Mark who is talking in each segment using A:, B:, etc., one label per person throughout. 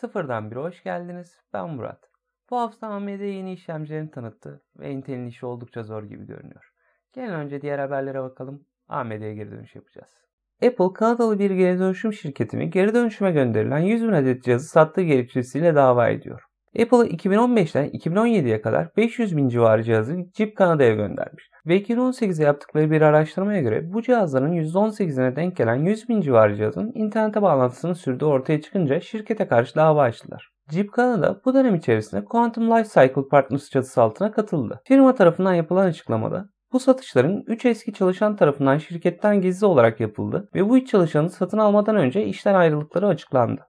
A: Sıfırdan bir hoş geldiniz. Ben Murat. Bu hafta AMD yeni işlemcilerini tanıttı ve Intel'in işi oldukça zor gibi görünüyor. Gelin önce diğer haberlere bakalım. AMD'ye geri dönüş yapacağız. Apple Kanadalı bir geri dönüşüm şirketini geri dönüşüme gönderilen 100 bin adet cihazı sattığı gerekçesiyle dava ediyor. Apple 2015'ten 2017'ye kadar 500 bin civarı cihazı Jeep Kanada'ya göndermiş. Ve 2018'de yaptıkları bir araştırmaya göre bu cihazların %18'ine denk gelen 100 bin civarı cihazın internete bağlantısını sürdüğü ortaya çıkınca şirkete karşı dava açtılar. Jeep Canada bu dönem içerisinde Quantum Life Cycle Partners çatısı altına katıldı. Firma tarafından yapılan açıklamada bu satışların 3 eski çalışan tarafından şirketten gizli olarak yapıldı ve bu 3 çalışanı satın almadan önce işten ayrılıkları açıklandı.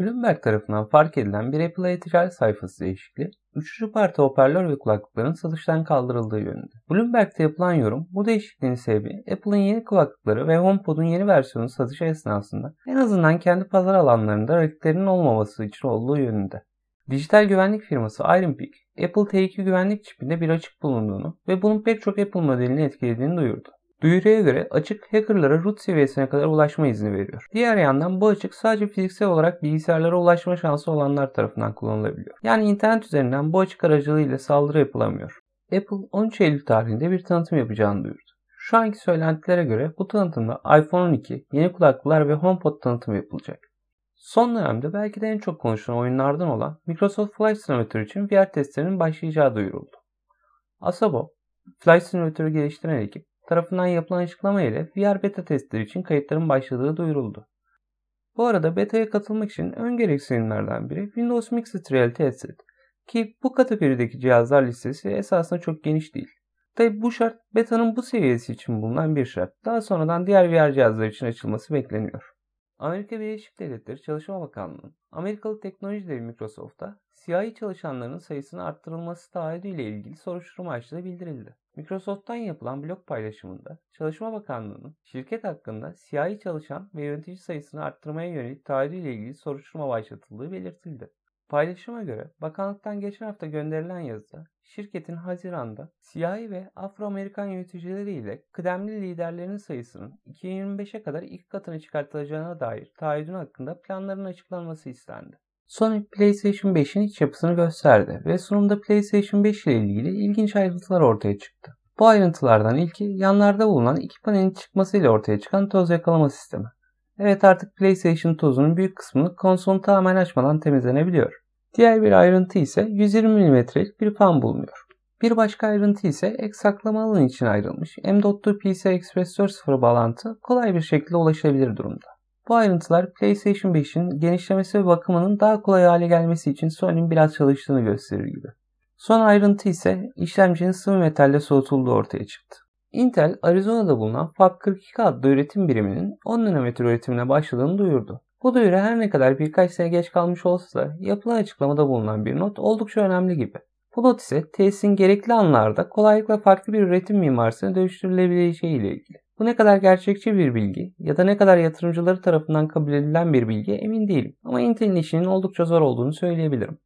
A: Bloomberg tarafından fark edilen bir Apple e-ticaret sayfası değişikliği, üçüncü parti hoparlör ve kulaklıkların satıştan kaldırıldığı yönünde. Bloomberg'te yapılan yorum, bu değişikliğin sebebi Apple'ın yeni kulaklıkları ve HomePod'un yeni versiyonu satışı esnasında en azından kendi pazar alanlarında rakiplerinin olmaması için olduğu yönünde. Dijital güvenlik firması Ironpeak, Apple T2 güvenlik çipinde bir açık bulunduğunu ve bunun pek çok Apple modelini etkilediğini duyurdu. Duyuruya göre açık hackerlara root seviyesine kadar ulaşma izni veriyor. Diğer yandan bu açık sadece fiziksel olarak bilgisayarlara ulaşma şansı olanlar tarafından kullanılabiliyor. Yani internet üzerinden bu açık aracılığıyla saldırı yapılamıyor. Apple 13 Eylül tarihinde bir tanıtım yapacağını duyurdu. Şu anki söylentilere göre bu tanıtımda iPhone 12, yeni kulaklıklar ve HomePod tanıtımı yapılacak. Son dönemde belki de en çok konuşulan oyunlardan olan Microsoft Flight Simulator için VR testlerinin başlayacağı duyuruldu. Asabo, Flight Simulator'ı geliştiren ekip tarafından yapılan açıklama ile VR beta testleri için kayıtların başladığı duyuruldu. Bu arada beta'ya katılmak için ön gereksinimlerden biri Windows Mixed Reality Headset ki bu kategorideki cihazlar listesi esasında çok geniş değil. Tabi bu şart beta'nın bu seviyesi için bulunan bir şart. Daha sonradan diğer VR cihazlar için açılması bekleniyor. Amerika Birleşik Devletleri Çalışma Bakanlığı'nın Amerikalı teknoloji devi Microsoft'a siyahi çalışanların sayısının arttırılması taahhüdüyle ilgili soruşturma açtığı bildirildi. Microsoft'tan yapılan blog paylaşımında Çalışma Bakanlığı'nın şirket hakkında siyahi çalışan ve yönetici sayısını arttırmaya yönelik taahhüdüyle ilgili soruşturma başlatıldığı belirtildi. Paylaşıma göre bakanlıktan geçen hafta gönderilen yazıda şirketin Haziran'da siyahi ve Afro-Amerikan yöneticileriyle kıdemli liderlerin sayısının 2025'e kadar ilk katına çıkartılacağına dair taahhüdün hakkında planların açıklanması istendi. Sony PlayStation 5'in iç yapısını gösterdi ve sunumda PlayStation 5 ile ilgili ilginç ayrıntılar ortaya çıktı. Bu ayrıntılardan ilki yanlarda bulunan iki panelin çıkmasıyla ortaya çıkan toz yakalama sistemi. Evet artık PlayStation tozunun büyük kısmını konsolun tamamen açmadan temizlenebiliyor. Diğer bir ayrıntı ise 120 mm'lik bir fan bulunuyor. Bir başka ayrıntı ise ek saklama alanı için ayrılmış M.2 PCI Express 4.0 bağlantı kolay bir şekilde ulaşılabilir durumda. Bu ayrıntılar PlayStation 5'in genişlemesi ve bakımının daha kolay hale gelmesi için Sony'nin biraz çalıştığını gösterir gibi. Son ayrıntı ise işlemcinin sıvı metalle soğutulduğu ortaya çıktı. Intel, Arizona'da bulunan Fab 42 adlı üretim biriminin 10 nanometre üretimine başladığını duyurdu. Bu duyuru her ne kadar birkaç sene geç kalmış olsa da yapılan açıklamada bulunan bir not oldukça önemli gibi. Bu not ise tesisin gerekli anlarda kolaylıkla farklı bir üretim mimarisine dönüştürülebileceği ile ilgili. Bu ne kadar gerçekçi bir bilgi ya da ne kadar yatırımcıları tarafından kabul edilen bir bilgi emin değilim. Ama Intel'in işinin oldukça zor olduğunu söyleyebilirim.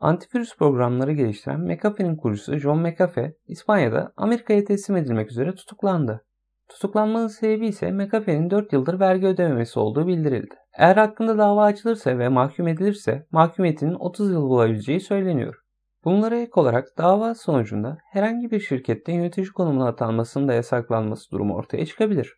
A: Antivirüs programları geliştiren McAfee'nin kurucusu John McAfee, İspanya'da Amerika'ya teslim edilmek üzere tutuklandı. Tutuklanmanın sebebi ise McAfee'nin 4 yıldır vergi ödememesi olduğu bildirildi. Eğer hakkında dava açılırsa ve mahkum edilirse mahkumiyetinin 30 yıl bulabileceği söyleniyor. Bunlara ek olarak dava sonucunda herhangi bir şirkette yönetici konumuna atanmasının da yasaklanması durumu ortaya çıkabilir.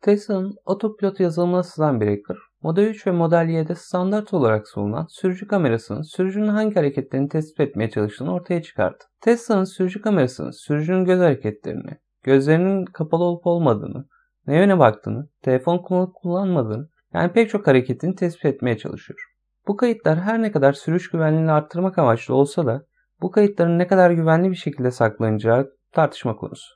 A: Tesla'nın otopilot yazılımına sızan bir hacker, Model 3 ve Model Y'de standart olarak sunulan sürücü kamerasının sürücünün hangi hareketlerini tespit etmeye çalıştığını ortaya çıkardı. Tesla'nın sürücü kamerasının sürücünün göz hareketlerini, gözlerinin kapalı olup olmadığını, ne yöne baktığını, telefon kullanıp kullanmadığını yani pek çok hareketini tespit etmeye çalışıyor. Bu kayıtlar her ne kadar sürüş güvenliğini arttırmak amaçlı olsa da bu kayıtların ne kadar güvenli bir şekilde saklanacağı tartışma konusu.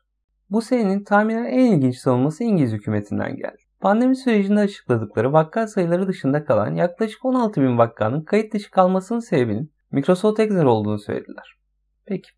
A: Bu senenin tahminen en ilginç savunması İngiliz hükümetinden geldi. Pandemi sürecinde açıkladıkları vakka sayıları dışında kalan yaklaşık 16 bin vakkanın kayıt dışı kalmasının sebebinin Microsoft Excel olduğunu söylediler. Peki,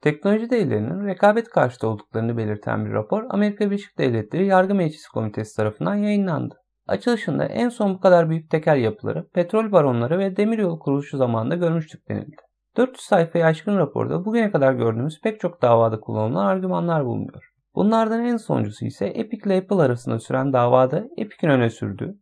A: teknoloji devlerinin rekabet karşıtı olduklarını belirten bir rapor Amerika Birleşik Devletleri Yargı Meclisi Komitesi tarafından yayınlandı. Açılışında en son bu kadar büyük tekel yapıları, petrol baronları ve demiryolu kuruluşu zamanında görmüştük denildi. 400 sayfayı aşkın raporda bugüne kadar gördüğümüz pek çok davada kullanılan argümanlar bulunuyor. Bunlardan en sonuncusu ise Epic ile Apple arasında süren davada Epic'in öne sürdüğü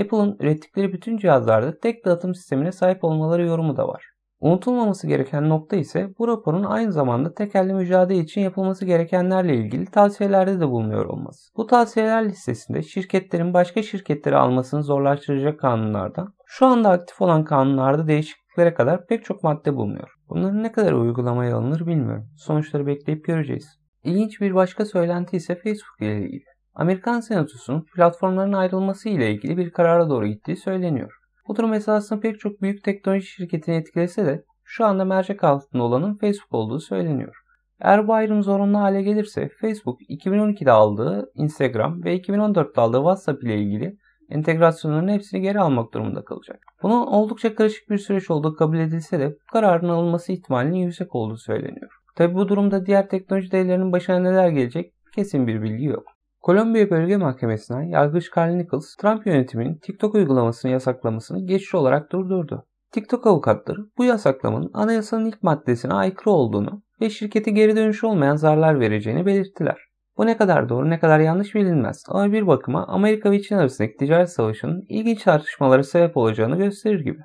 A: Apple'ın ürettikleri bütün cihazlarda tek dağıtım sistemine sahip olmaları yorumu da var. Unutulmaması gereken nokta ise bu raporun aynı zamanda tekelli mücadele için yapılması gerekenlerle ilgili tavsiyelerde de bulunuyor olması. Bu tavsiyeler listesinde şirketlerin başka şirketleri almasını zorlaştıracak kanunlardan şu anda aktif olan kanunlarda değişikliklere kadar pek çok madde bulunuyor. Bunların ne kadar uygulamaya alınır bilmiyorum. Sonuçları bekleyip göreceğiz. İlginç bir başka söylenti ise Facebook ile ilgili. Amerikan Senatosu'nun platformların ayrılması ile ilgili bir karara doğru gittiği söyleniyor. Bu durum esasında pek çok büyük teknoloji şirketini etkilese de şu anda mercek altında olanın Facebook olduğu söyleniyor. Eğer bu ayrım zorunlu hale gelirse Facebook 2012'de aldığı Instagram ve 2014'te aldığı WhatsApp ile ilgili entegrasyonların hepsini geri almak durumunda kalacak. Bunun oldukça karışık bir süreç olduğu kabul edilse de bu kararın alınması ihtimalinin yüksek olduğu söyleniyor. Tabi bu durumda diğer teknoloji devlerinin başına neler gelecek kesin bir bilgi yok. Kolombiya Bölge Mahkemesi'nden yargıç Carl Nichols, Trump yönetiminin TikTok uygulamasını yasaklamasını geçici olarak durdurdu. TikTok avukatları bu yasaklamanın anayasanın ilk maddesine aykırı olduğunu ve şirkete geri dönüş olmayan zararlar vereceğini belirttiler. Bu ne kadar doğru ne kadar yanlış bilinmez ama bir bakıma Amerika ve Çin arasındaki ticaret savaşının ilginç tartışmalara sebep olacağını gösterir gibi.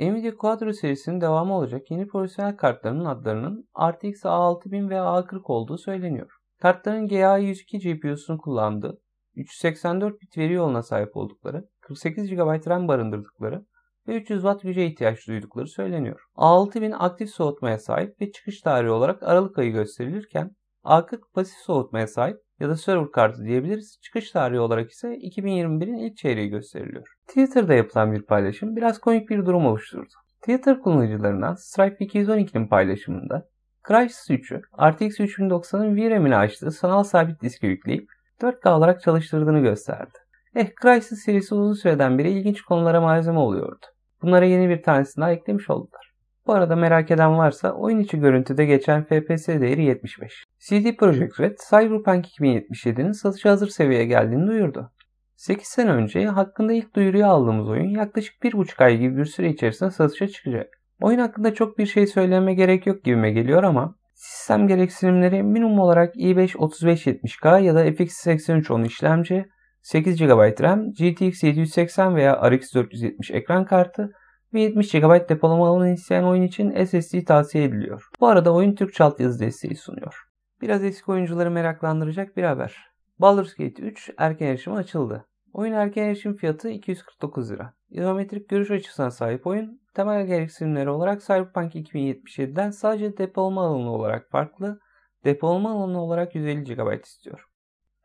A: Nvidia Quadro serisinin devamı olacak yeni profesyonel kartlarının adlarının RTX A6000 ve A40 olduğu söyleniyor. Kartların GA102 GPU'sunu kullandığı, 384 bit veri yoluna sahip oldukları, 48 GB RAM barındırdıkları ve 300 Watt güce ihtiyaç duydukları söyleniyor. A6000 aktif soğutmaya sahip ve çıkış tarihi olarak Aralık ayı gösterilirken A40 pasif soğutmaya sahip ya da server kartı diyebiliriz. Çıkış tarihi olarak ise 2021'in ilk çeyreği gösteriliyor. Twitter'da yapılan bir paylaşım biraz komik bir durum oluşturdu. Twitter kullanıcılarından Stripe 212'nin paylaşımında Crysis 3'ü RTX 3090'ın VRAM'ini açtığı sanal sabit diske yükleyip 4K olarak çalıştırdığını gösterdi. Eh Crysis serisi uzun süreden beri ilginç konulara malzeme oluyordu. Bunlara yeni bir tanesini daha eklemiş oldular. Bu arada merak eden varsa oyun içi görüntüde geçen FPS değeri 75. CD Projekt Red Cyberpunk 2077'nin satışa hazır seviyeye geldiğini duyurdu. 8 sene önce hakkında ilk duyuruyu aldığımız oyun yaklaşık 1,5 ay gibi bir süre içerisinde satışa çıkacak. Oyun hakkında çok bir şey söyleme gerek yok gibime geliyor ama sistem gereksinimleri minimum olarak i5 3570K ya da FX 8310 işlemci, 8 GB RAM, GTX 780 veya RX 470 ekran kartı ve 70 GB depolama alanı isteyen oyun için SSD tavsiye ediliyor. Bu arada oyun Türkçe altyazı desteği sunuyor. Biraz eski oyuncuları meraklandıracak bir haber. Baldur's Gate 3 erken erişime açıldı. Oyun erken erişim fiyatı 249 lira. İzometrik görüş açısına sahip oyun, temel gereksinimleri olarak Cyberpunk 2077'den sadece depolama alanı olarak farklı, depolama alanı olarak 150 GB istiyor.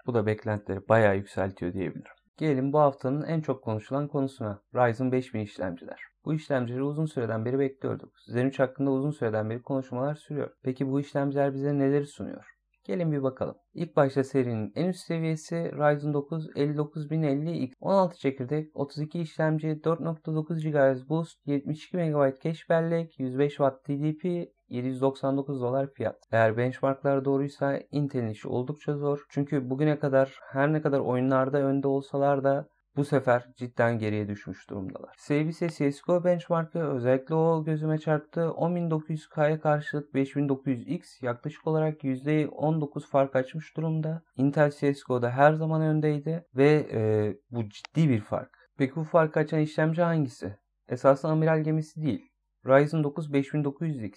A: Bu da beklentileri bayağı yükseltiyor diyebilirim. Gelelim bu haftanın en çok konuşulan konusuna. Ryzen 5000 işlemciler. Bu işlemcileri uzun süreden beri bekliyorduk. Zen 3 hakkında uzun süreden beri konuşmalar sürüyor. Peki bu işlemciler bize neleri sunuyor? Gelin bir bakalım. İlk başta serinin en üst seviyesi Ryzen 9 59050X 16 çekirdek, 32 işlemci, 4.9 GHz boost, 72 MB cache bellek, 105 Watt TDP, 799 dolar fiyat. Eğer benchmarklar doğruysa Intel'in işi oldukça zor. Çünkü bugüne kadar her ne kadar oyunlarda önde olsalar da bu sefer cidden geriye düşmüş durumdalar. SBC CSGO benchmarkı özellikle o gözüme çarptı. 10900K'ya karşılık 5900X yaklaşık olarak %19 fark açmış durumda. Intel CSGO'da her zaman öndeydi ve e, bu ciddi bir fark. Peki bu fark açan işlemci hangisi? Esasında amiral gemisi değil. Ryzen 9 5900X.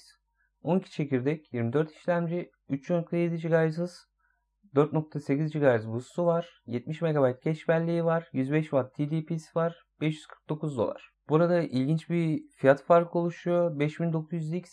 A: 12 çekirdek, 24 işlemci, 3.7 GHz hız, 4.8 GHz boost'u var, 70 MB cache belleği var, 105 Watt TDP'si var, 549 dolar. Burada ilginç bir fiyat farkı oluşuyor. 5900X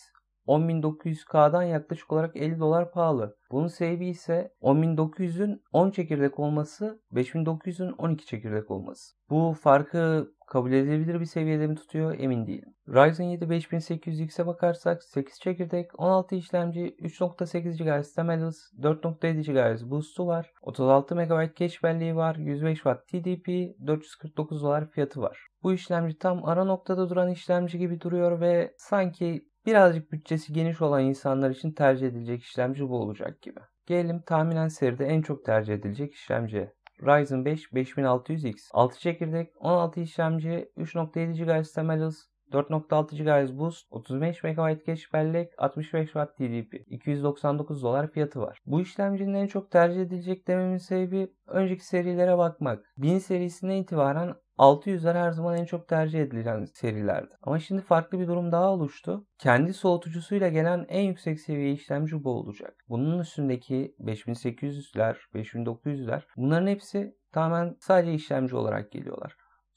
A: 10.900K'dan yaklaşık olarak 50 dolar pahalı. Bunun sebebi ise 10.900'ün 10 çekirdek olması, 5.900'ün 12 çekirdek olması. Bu farkı kabul edilebilir bir seviyede mi tutuyor emin değilim. Ryzen 7 5800X'e bakarsak 8 çekirdek, 16 işlemci, 3.8 GHz temel hız, 4.7 GHz boost'u var, 36 MB cache belleği var, 105 Watt TDP, 449 dolar fiyatı var. Bu işlemci tam ara noktada duran işlemci gibi duruyor ve sanki birazcık bütçesi geniş olan insanlar için tercih edilecek işlemci bu olacak gibi. Gelelim tahminen seride en çok tercih edilecek işlemciye. Ryzen 5 5600X 6 çekirdek, 16 işlemci, 3.7 GHz temel hız, 4.6 GHz boost, 35 MB cache bellek, 65 Watt TDP, 299 dolar fiyatı var. Bu işlemcinin en çok tercih edilecek dememin sebebi önceki serilere bakmak. 1000 serisinden itibaren 600'ler her zaman en çok tercih edilen serilerdi. Ama şimdi farklı bir durum daha oluştu. Kendi soğutucusuyla gelen en yüksek seviye işlemci bu olacak. Bunun üstündeki 5800'ler, 5900'ler bunların hepsi tamamen sadece işlemci olarak geliyorlar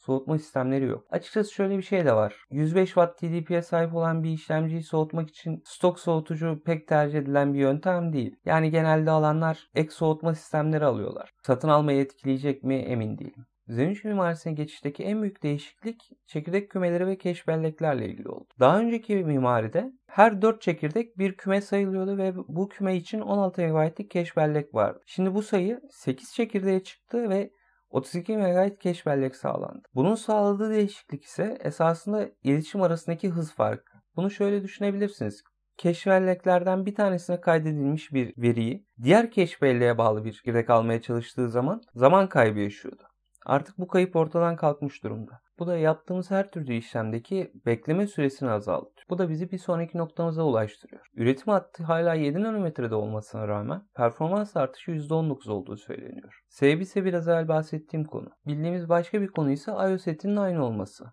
A: soğutma sistemleri yok. Açıkçası şöyle bir şey de var. 105 Watt TDP'ye sahip olan bir işlemciyi soğutmak için stok soğutucu pek tercih edilen bir yöntem değil. Yani genelde alanlar ek soğutma sistemleri alıyorlar. Satın almayı etkileyecek mi emin değilim. Zenüş mimarisine geçişteki en büyük değişiklik çekirdek kümeleri ve keş belleklerle ilgili oldu. Daha önceki mimaride her 4 çekirdek bir küme sayılıyordu ve bu küme için 16 MB'lik keş bellek vardı. Şimdi bu sayı 8 çekirdeğe çıktı ve 32 MB cache bellek sağlandı. Bunun sağladığı değişiklik ise esasında iletişim arasındaki hız farkı. Bunu şöyle düşünebilirsiniz. Cache belleklerden bir tanesine kaydedilmiş bir veriyi diğer cache belleğe bağlı bir çekirdek almaya çalıştığı zaman zaman kaybı yaşıyordu. Artık bu kayıp ortadan kalkmış durumda. Bu da yaptığımız her türlü işlemdeki bekleme süresini azaltıyor. Bu da bizi bir sonraki noktamıza ulaştırıyor. Üretim hattı hala 7 nanometrede olmasına rağmen performans artışı %19 olduğu söyleniyor. Sebebi ise biraz evvel bahsettiğim konu. Bildiğimiz başka bir konu ise iOS setinin aynı olması.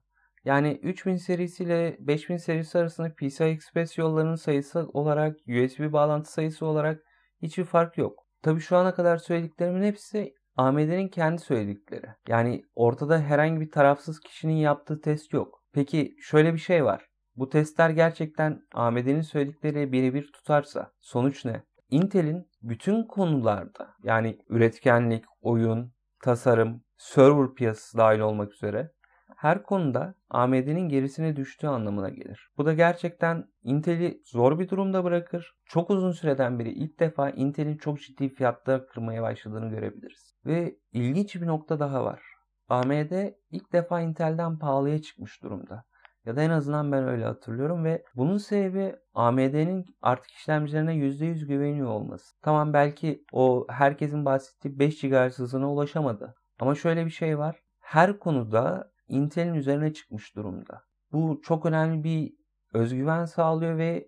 A: Yani 3000 serisi ile 5000 serisi arasında PCI Express yollarının sayısı olarak, USB bağlantı sayısı olarak hiçbir fark yok. Tabi şu ana kadar söylediklerimin hepsi AMD'nin kendi söyledikleri. Yani ortada herhangi bir tarafsız kişinin yaptığı test yok. Peki şöyle bir şey var. Bu testler gerçekten AMD'nin söyledikleri birebir tutarsa sonuç ne? Intel'in bütün konularda yani üretkenlik, oyun, tasarım, server piyasası dahil olmak üzere her konuda AMD'nin gerisine düştüğü anlamına gelir. Bu da gerçekten Intel'i zor bir durumda bırakır. Çok uzun süreden beri ilk defa Intel'in çok ciddi fiyatlar kırmaya başladığını görebiliriz. Ve ilginç bir nokta daha var. AMD ilk defa Intel'den pahalıya çıkmış durumda. Ya da en azından ben öyle hatırlıyorum ve bunun sebebi AMD'nin artık işlemcilerine %100 güveniyor olması. Tamam belki o herkesin bahsettiği 5 GHz hızına ulaşamadı. Ama şöyle bir şey var. Her konuda Intel'in üzerine çıkmış durumda. Bu çok önemli bir özgüven sağlıyor ve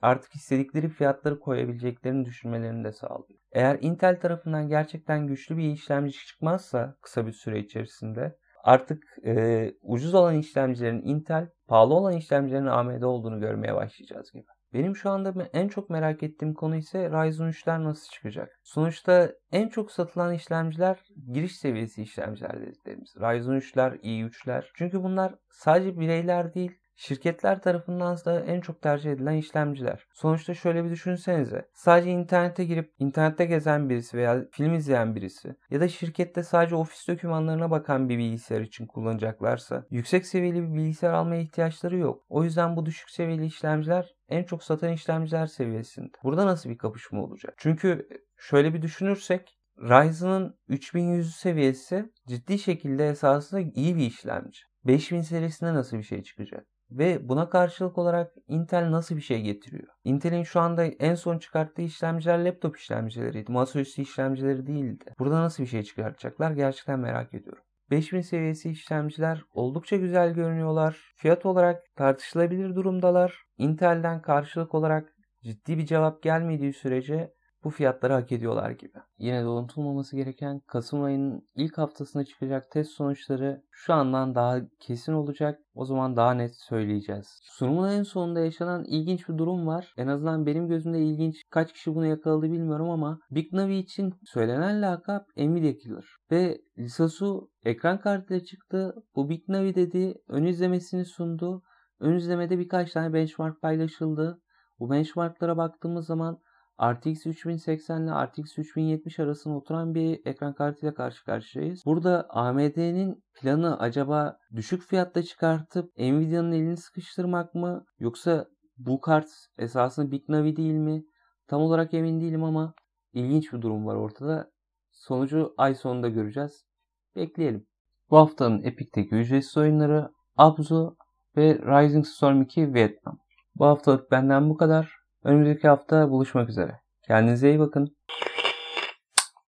A: artık istedikleri fiyatları koyabileceklerini düşünmelerini de sağlıyor. Eğer Intel tarafından gerçekten güçlü bir işlemci çıkmazsa kısa bir süre içerisinde artık e, ucuz olan işlemcilerin Intel, pahalı olan işlemcilerin AMD olduğunu görmeye başlayacağız gibi. Benim şu anda en çok merak ettiğim konu ise Ryzen 3'ler nasıl çıkacak? Sonuçta en çok satılan işlemciler giriş seviyesi işlemciler dediklerimiz. Ryzen 3'ler, i3'ler. Çünkü bunlar sadece bireyler değil, Şirketler tarafından da en çok tercih edilen işlemciler. Sonuçta şöyle bir düşünsenize. Sadece internete girip internette gezen birisi veya film izleyen birisi ya da şirkette sadece ofis dokümanlarına bakan bir bilgisayar için kullanacaklarsa yüksek seviyeli bir bilgisayar almaya ihtiyaçları yok. O yüzden bu düşük seviyeli işlemciler en çok satan işlemciler seviyesinde. Burada nasıl bir kapışma olacak? Çünkü şöyle bir düşünürsek Ryzen'ın 3100 seviyesi ciddi şekilde esasında iyi bir işlemci. 5000 serisinde nasıl bir şey çıkacak? Ve buna karşılık olarak Intel nasıl bir şey getiriyor? Intel'in şu anda en son çıkarttığı işlemciler laptop işlemcileriydi. Masaüstü işlemcileri değildi. Burada nasıl bir şey çıkartacaklar gerçekten merak ediyorum. 5000 seviyesi işlemciler oldukça güzel görünüyorlar. Fiyat olarak tartışılabilir durumdalar. Intel'den karşılık olarak ciddi bir cevap gelmediği sürece bu fiyatları hak ediyorlar gibi. Yine de unutulmaması gereken Kasım ayının ilk haftasında çıkacak test sonuçları şu andan daha kesin olacak. O zaman daha net söyleyeceğiz. Sunumun en sonunda yaşanan ilginç bir durum var. En azından benim gözümde ilginç. Kaç kişi bunu yakaladı bilmiyorum ama Big Navi için söylenen lakap Nvidia Killer. Ve Lisasu ekran kartıyla çıktı. Bu Big Navi dedi. Ön izlemesini sundu. Ön izlemede birkaç tane benchmark paylaşıldı. Bu benchmarklara baktığımız zaman RTX 3080 ile RTX 3070 arasında oturan bir ekran kartıyla karşı karşıyayız. Burada AMD'nin planı acaba düşük fiyatta çıkartıp Nvidia'nın elini sıkıştırmak mı yoksa bu kart esasında Big Navi değil mi? Tam olarak emin değilim ama ilginç bir durum var ortada. Sonucu ay sonunda göreceğiz. Bekleyelim. Bu haftanın Epic'teki ücretsiz oyunları Abzu ve Rising Storm 2 Vietnam. Bu haftalık benden bu kadar. Önümüzdeki hafta buluşmak üzere. Kendinize iyi bakın.